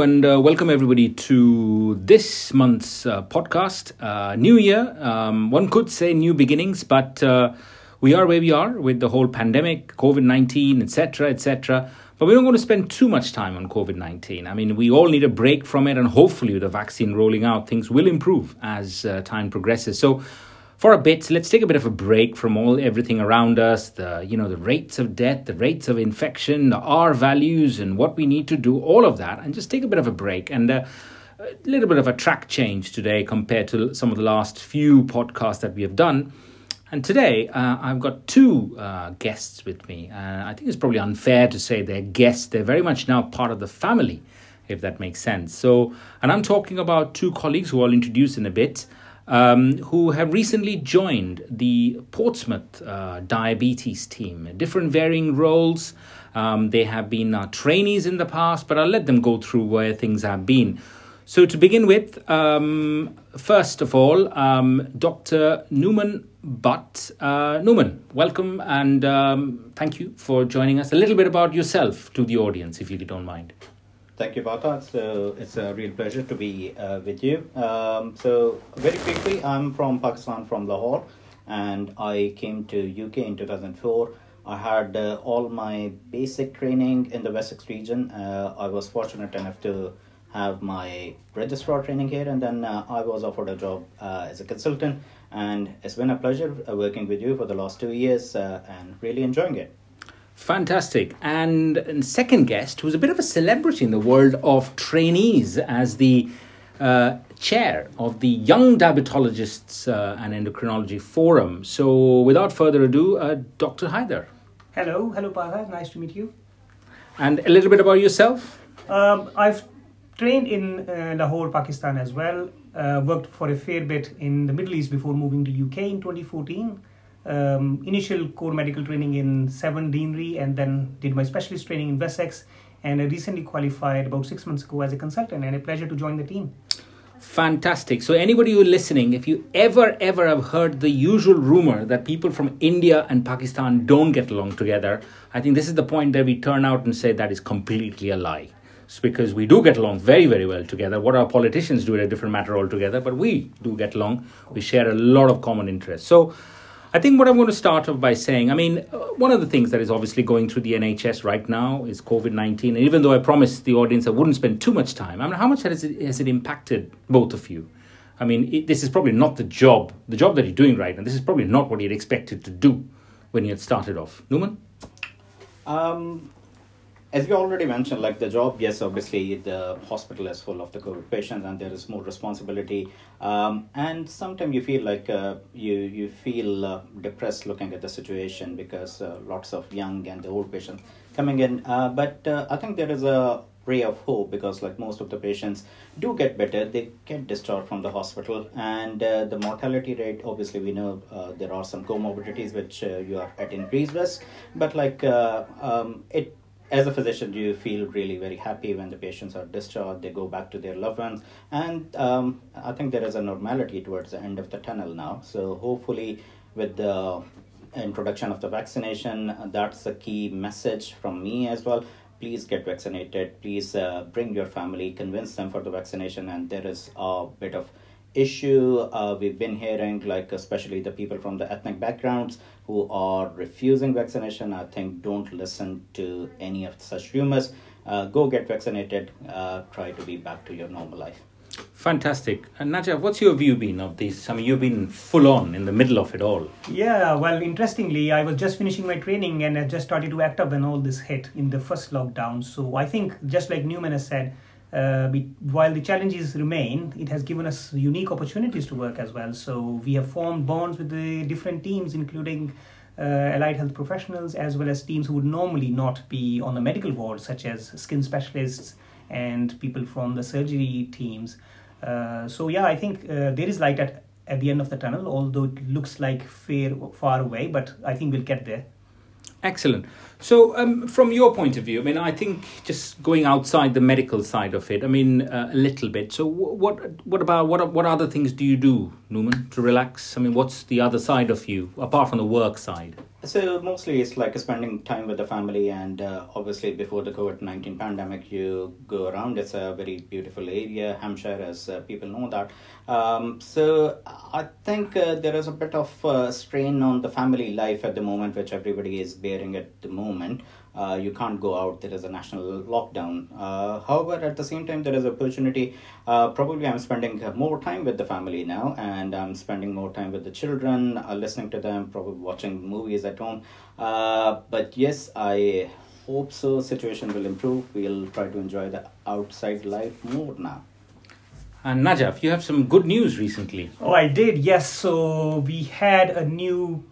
and uh, welcome everybody to this month's uh, podcast. Uh, new year, um, one could say new beginnings, but uh, we are where we are with the whole pandemic, COVID 19, etc., etc. But we don't want to spend too much time on COVID 19. I mean, we all need a break from it, and hopefully, with the vaccine rolling out, things will improve as uh, time progresses. So, for a bit let's take a bit of a break from all everything around us the you know the rates of death the rates of infection the r values and what we need to do all of that and just take a bit of a break and uh, a little bit of a track change today compared to some of the last few podcasts that we have done and today uh, I've got two uh, guests with me. Uh, I think it's probably unfair to say they're guests. They're very much now part of the family, if that makes sense. So, and I'm talking about two colleagues who I'll introduce in a bit um, who have recently joined the Portsmouth uh, diabetes team. Different varying roles. Um, they have been trainees in the past, but I'll let them go through where things have been. So, to begin with, um, first of all, um, Dr. Numan Butt. Uh, Numan, welcome and um, thank you for joining us. A little bit about yourself to the audience, if you don't mind. Thank you, Partha. So it's a real pleasure to be uh, with you. Um, so very quickly, I'm from Pakistan, from Lahore, and I came to UK in 2004. I had uh, all my basic training in the Wessex region. Uh, I was fortunate enough to have my registrar training here, and then uh, I was offered a job uh, as a consultant. And it's been a pleasure uh, working with you for the last two years and really enjoying it. Fantastic. And, and, second guest, who's a bit of a celebrity in the world of trainees as the uh, chair of the Young Diabetologists uh, and Endocrinology Forum. So, without further ado, uh, Dr. Haider. Hello, hello, Partha. Nice to meet you. And a little bit about yourself. Um, I've trained in uh, Lahore, Pakistan as well. Uh, worked for a fair bit in the Middle East before moving to UK in 2014 um, initial core medical training in Severn Deanery and then did my specialist training in Wessex and I recently qualified about six months ago as a consultant and a pleasure to join the team. Fantastic. So, anybody who is listening, if you ever, ever have heard the usual rumor that people from India and Pakistan don't get along together, I think this is the point that we turn out and say that is completely a lie. It's because we do get along very, very well together. What our politicians do is a different matter altogether, but we do get along. We share a lot of common interests. So, I think what I'm going to start off by saying, I mean, one of the things that is obviously going through the NHS right now is COVID 19. And even though I promised the audience I wouldn't spend too much time, I mean, how much has it, has it impacted both of you? I mean, it, this is probably not the job, the job that you're doing right now. This is probably not what you'd expected to do when you had started off. Numan? Um, as you already mentioned, like the job, yes, obviously the hospital is full of the COVID patients, and there is more responsibility. Um, and sometimes you feel like uh, you you feel uh, depressed looking at the situation because uh, lots of young and the old patients coming in. Uh, but uh, I think there is a ray of hope because like most of the patients do get better they get discharged from the hospital and uh, the mortality rate obviously we know there are some comorbidities which you are at increased risk but like um, it as a physician, you feel really very happy when the patients are discharged, they go back to their loved ones. And um, I think there is a normality towards the end of the tunnel now. So hopefully, with the introduction of the vaccination, that's a key message from me as well. Please get vaccinated. Please uh, bring your family, convince them for the vaccination. And there is a bit of issue uh, we've been hearing, like especially the people from the ethnic backgrounds who are refusing vaccination. I think don't listen to any of such rumors. Uh, go get vaccinated. Uh, try to be back to your normal life. Fantastic. And Najaf, what's your view been of this? I mean, you've been full on in the middle of it all. Yeah, well, interestingly, I was just finishing my training and I just started to act up when all this hit in the first lockdown. So I think, just like Numan has said, uh, while the challenges remain, it has given us unique opportunities to work as well. So we have formed bonds with the different teams, including uh, allied health professionals, as well as teams who would normally not be on the medical ward, such as skin specialists and people from the surgery teams. Uh, so yeah, I think uh, there is light at, at the end of the tunnel, although it looks like fair, far away, but I think we'll get there. Excellent. So, um, from your point of view, I mean, I think just going outside the medical side of it, I mean, uh, a little bit. So, what what about what what other things do you do, Numan, to relax? I mean, what's the other side of you apart from the work side? So mostly it's like spending time with the family, and uh, obviously before the COVID nineteen pandemic, you go around. It's a very beautiful area, Hampshire, as uh, people know that. Um, so I think uh, there is a bit of uh, strain on the family life at the moment, which everybody is bearing at the moment. Uh, you can't go out. There is a national lockdown. Uh, however, at the same time, there is opportunity. Uh, probably, I'm spending more time with the family now, and I'm spending more time with the children, uh, listening to them, probably watching movies at home. Uh, but yes, I hope so. Situation will improve. We'll try to enjoy the outside life more now. And Najaf, you have some good news recently. Oh, I did. Yes. So we had a new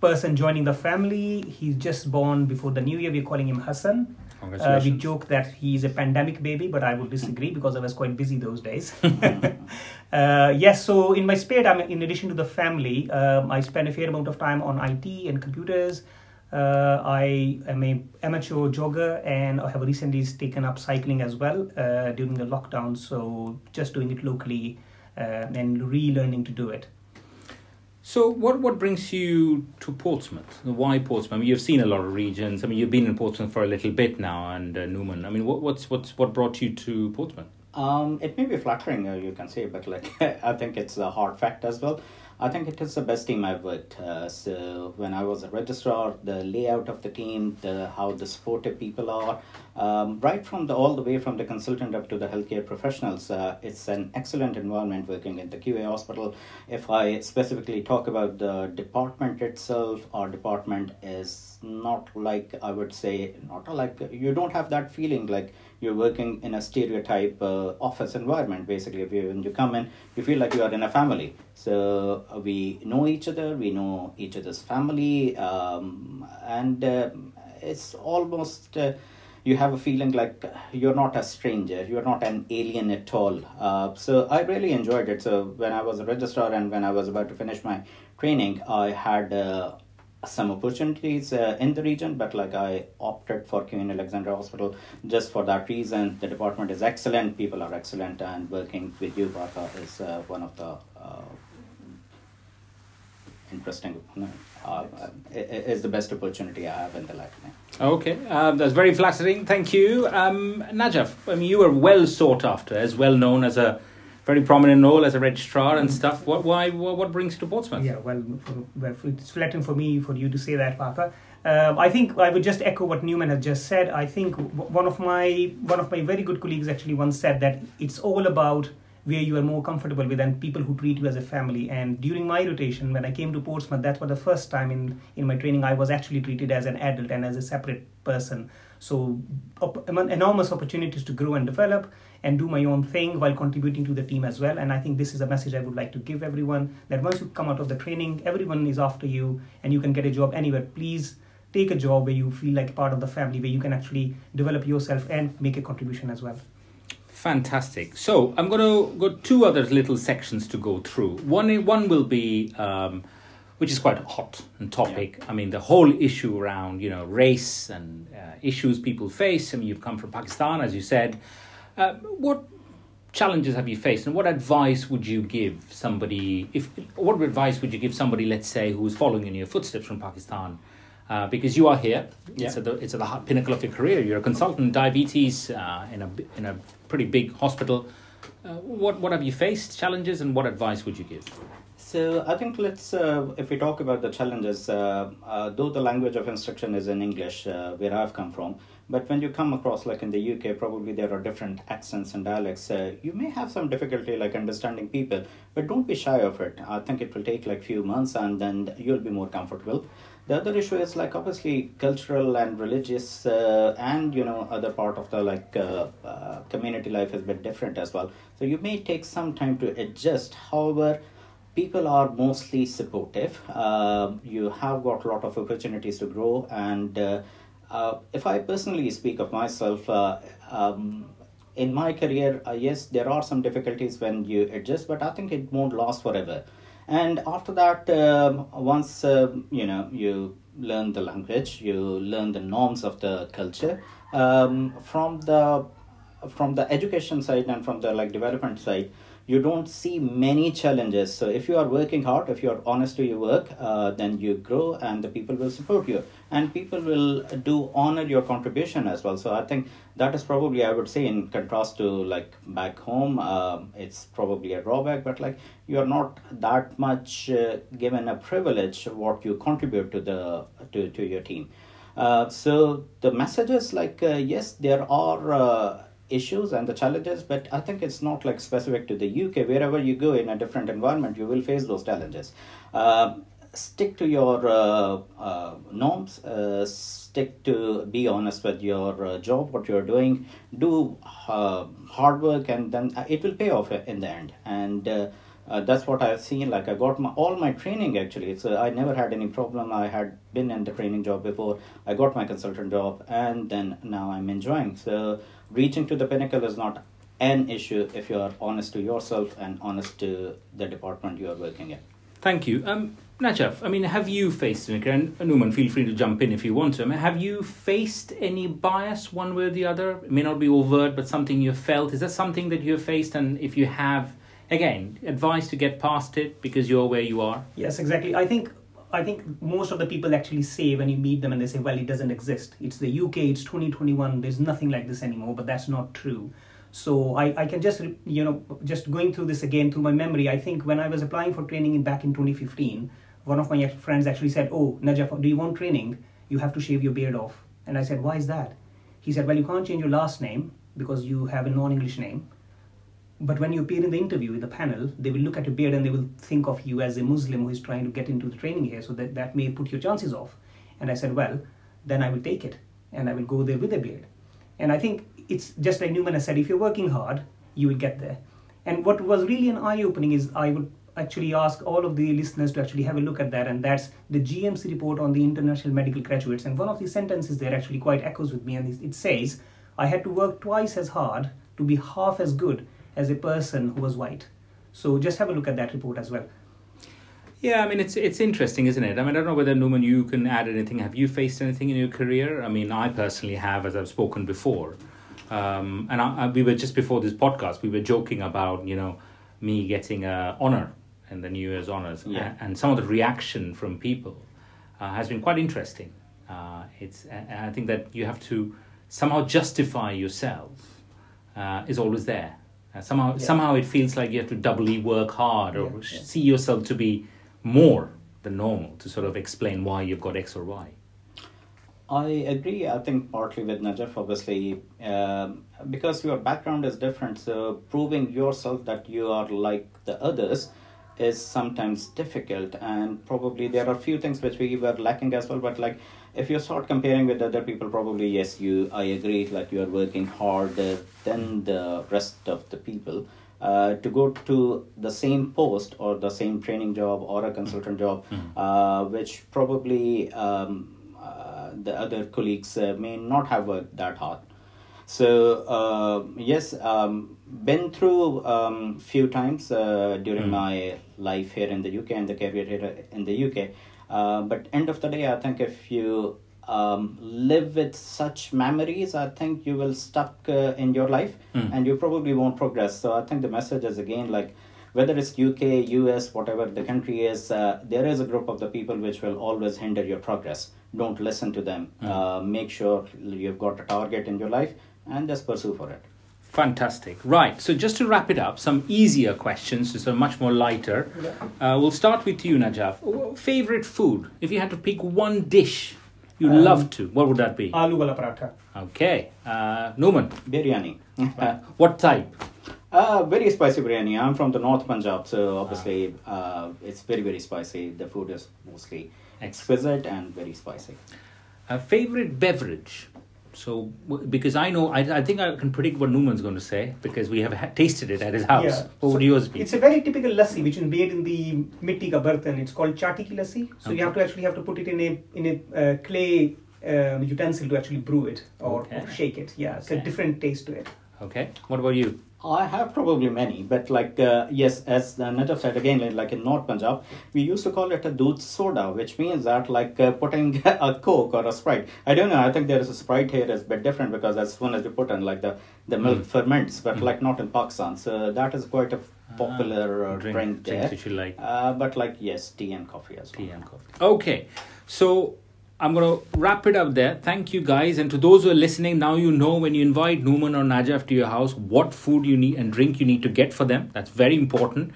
person joining the family. He's just born before the new year. We're calling him Hassan. Uh, we joke that he's a pandemic baby, but I would disagree because I was quite busy those days. uh, yes, so in my spare time, in addition to the family, um, I spend a fair amount of time on IT and computers. Uh, I am a amateur jogger and I have recently taken up cycling as well uh, during the lockdown. So just doing it locally uh, and relearning to do it. So, what, what brings you to Portsmouth? Why Portsmouth? I mean, you've seen a lot of regions. I mean, you've been in Portsmouth for a little bit now, and uh, Numan. I mean, what, what's what's what brought you to Portsmouth? Um, it may be flattering, uh, you can say, but like I think it's a hard fact as well. I think it is the best team I've worked. Uh, so when I was a registrar, the layout of the team, the how the supportive people are, um, right from the all the way from the consultant up to the healthcare professionals, uh, it's an excellent environment working in the QA hospital. If I specifically talk about the department itself, our department is not like I would say not like you don't have that feeling like you're working in a stereotype uh, office environment basically if you when you come in you feel like you are in a family. So uh, we know each other we know each other's family um, and uh, it's almost uh, you have a feeling like you're not a stranger you're not an alien at all. Uh, so i really enjoyed it. So when i was a registrar and when i was about to finish my training i had uh, some opportunities uh, in the region, but like I opted for Queen Alexandra Hospital just for that reason. The department is excellent, people are excellent, and working with you, Partha, is uh, one of the uh, interesting. Uh, is the best opportunity I have in the life. Okay, um, that's very flattering. Thank you, um, Najaf. I mean, you are well sought after, as well known as a very prominent role as a registrar and stuff. What why what, brings you to Portsmouth? Yeah, well, for, well it's flattering for me for you to say that, Partha. Um, I think I would just echo what Numan has just said. I think one of my one of my very good colleagues actually once said that it's all about where you are more comfortable with and people who treat you as a family. And during my rotation, when I came to Portsmouth, that was the first time in in my training I was actually treated as an adult and as a separate person. So op- enormous opportunities to grow and develop and do my own thing while contributing to the team as well. And I think this is a message I would like to give everyone that once you come out of the training, everyone is after you and you can get a job anywhere. Please take a job where you feel like part of the family, where you can actually develop yourself and make a contribution as well. Fantastic. So I'm going to go two other little sections to go through. One one will be. Um, which is quite hot and topic. Yeah. I mean, the whole issue around you know race and uh, issues people face. I mean, you've come from Pakistan, as you said. Uh, what challenges have you faced, and what advice would you give somebody? If what advice would you give somebody, let's say, who's following in your footsteps from Pakistan? Uh, because you are here, yeah. it's, at the, it's at the pinnacle of your career. You're a consultant in diabetes uh, in a in a pretty big hospital. Uh, what what have you faced challenges, and what advice would you give? So I think let's uh, if we talk about the challenges, uh, uh, though the language of instruction is in English, uh, where I've come from, but when you come across like in the UK, probably there are different accents and dialects. Uh, you may have some difficulty like understanding people, but don't be shy of it. I think it will take like few months, and then you'll be more comfortable. The other issue is like obviously cultural and religious, uh, and you know other part of the like community life is a bit different as well. So you may take some time to adjust. However people are mostly supportive. Uh, you have got a lot of opportunities to grow, and uh, uh, if I personally speak of myself, uh, um, in my career, uh, yes, there are some difficulties when you adjust, but I think it won't last forever. And after that, um, once um, you know you learn the language, you learn the norms of the culture. Um, from the from the education side and from the like development side, you don't see many challenges. So if you are working hard, if you are honest to your work, uh, then you grow and the people will support you and people will do honor your contribution as well. So I think that is probably I would say in contrast to like back home, uh, it's probably a drawback, but like you are not that much uh, given a privilege what you contribute to the to, to your team. Uh, so the messages like uh, yes there are uh, issues and the challenges but i think it's not like specific to the uk wherever you go in a different environment you will face those challenges. Uh, stick to your uh, uh, norms. Uh, stick to be honest with your uh, job what you're doing. Do uh, hard work and then it will pay off in the end. And uh, that's what I've seen. Like I got my, all my training actually. It's uh, I never had any problem. I had been in the training job before. I got my consultant job, and then now I'm enjoying. So reaching to the pinnacle is not an issue if you are honest to yourself and honest to the department you are working in. Thank you. Um, Najaf, I mean, have you faced, and Numan, feel free to jump in if you want to. I mean, have you faced any bias one way or the other? It may not be overt, but something you felt. Is that something that you have faced? And if you have, again, advice to get past it because you're where you are? Yes, exactly. I think I think most of the people actually say when you meet them and they say, well, it doesn't exist. It's the UK, it's 2021, there's nothing like this anymore, but that's not true. So I, I can just, you know, just going through this again through my memory, I think when I was applying for training in, back in 2015, one of my friends actually said, oh, Najaf, do you want training? You have to shave your beard off. And I said, why is that? He said, well, you can't change your last name because you have a non-English name but when you appear in the interview in the panel they will look at your beard and they will think of you as a muslim who is trying to get into the training here. So that that may put your chances off. And i said well then i will take it and i will go there with a beard. And i think it's just like Numan has said if you're working hard you will get there. And what was really an eye-opening is i would actually ask all of the listeners to actually have a look at that. And that's the gmc report on the international medical graduates. And one of the sentences there actually quite echoes with me. And it says i had to work twice as hard to be half as good as a person who was white. So just have a look at that report as well. Yeah, I mean it's it's interesting, isn't it? I mean I don't know whether Numan you can add anything. Have you faced anything in your career? I mean I personally have, as I've spoken before, um, and I, I, we were just before this podcast we were joking about you know me getting a honor in the New Year's honors, yeah. and, and some of the reaction from people uh, has been quite interesting. Uh, it's and I think that you have to somehow justify yourself uh, is always there uh, somehow, yeah. somehow it feels like you have to doubly work hard or yeah, see yourself to be more than normal to sort of explain why you've got X or Y. I agree. I think partly with Najaf, obviously, um, because your background is different. So proving yourself that you are like the others is sometimes difficult, and probably there are a few things which we were lacking as well. But like if you start comparing with other people probably yes you i agree like you are working harder than the rest of the people uh, to go to the same post or the same training job or a consultant job mm-hmm. uh, which probably um, uh, the other colleagues uh, may not have worked that hard so uh, yes um, been through um, few times uh, during mm-hmm. my life here in the uk and the career here in the uk uh, but end of the day, I think if you um, live with such memories, I think you will stuck uh, in your life mm. and you probably won't progress. So I think the message is again like whether it's UK, US, whatever the country is, uh, there is a group of the people which will always hinder your progress. Don't listen to them. Mm. Uh, make sure you've got a target in your life and just pursue for it. Fantastic. Right. So just to wrap it up, some easier questions, so much more lighter. Uh, we'll start with you, Najaf. Favorite food? If you had to pick one dish you um, love to, what would that be? Aloo wala paratha. Okay. Uh, Numan? Biryani. uh, what type? Uh, very spicy biryani. I'm from the North Punjab, so obviously uh, it's very, very spicy. The food is mostly exquisite and very spicy. Uh, favorite beverage? So, because I know, I, I think I can predict what Numan's going to say because we have ha- tasted it at his house. Yeah. What so would yours be? It's a very typical lassi which is made in the mitti ka bartan. It's called chati ki lassi. So okay. you have to actually have to put it in a in a uh, clay um, utensil to actually brew it or, okay. or shake it. Yeah, it's a different taste to it. Okay. What about you? I have probably many, but like uh, yes, as Najaf said again, like in North Punjab, we used to call it a doodh soda, which means that like uh, putting a Coke or a Sprite. I don't know. I think there is a Sprite here is a bit different because as soon as you put in like the the milk mm. ferments, but mm. like not in Pakistan. So that is quite a popular uh, drink, drink there. Which you like. Uh, but like yes, tea and coffee as well. Tea and coffee. Okay, so I'm going to wrap it up there. Thank you guys. And to those who are listening, now you know when you invite Numan or Najaf to your house, what food you need and drink you need to get for them. That's very important.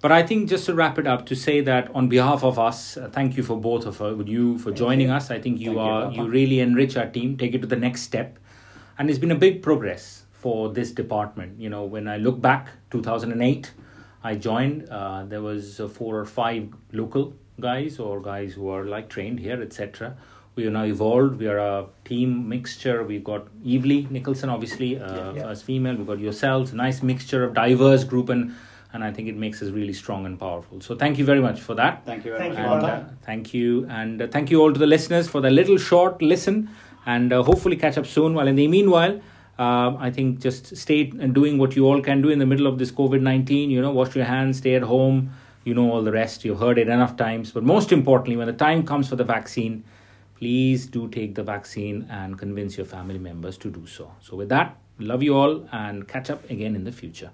But I think just to wrap it up, to say that on behalf of us, uh, thank you for both of uh, you for joining us. I think you thank are you, you really enrich our team, take it to the next step, and it's been a big progress for this department. You know, when I look back, 2008, I joined. Uh, there was uh, four or five local guys or guys who are like trained here, etc. We are now evolved. We are a team mixture. We've got Evely Nicholson, obviously, uh, yeah, yeah. as female. We've got yourselves, nice mixture of diverse group, and and I think it makes us really strong and powerful. So thank you very much for that. Thank you very thank much. You, and, uh, thank you, and uh, thank you all to the listeners for the little short listen, and uh, hopefully catch up soon. While in the meanwhile. Um, I think just stay and doing what you all can do in the middle of this COVID 19. You know, wash your hands, stay at home, you know all the rest, you've heard it enough times. But most importantly, when the time comes for the vaccine, please do take the vaccine and convince your family members to do so. So, with that, love you all and catch up again in the future.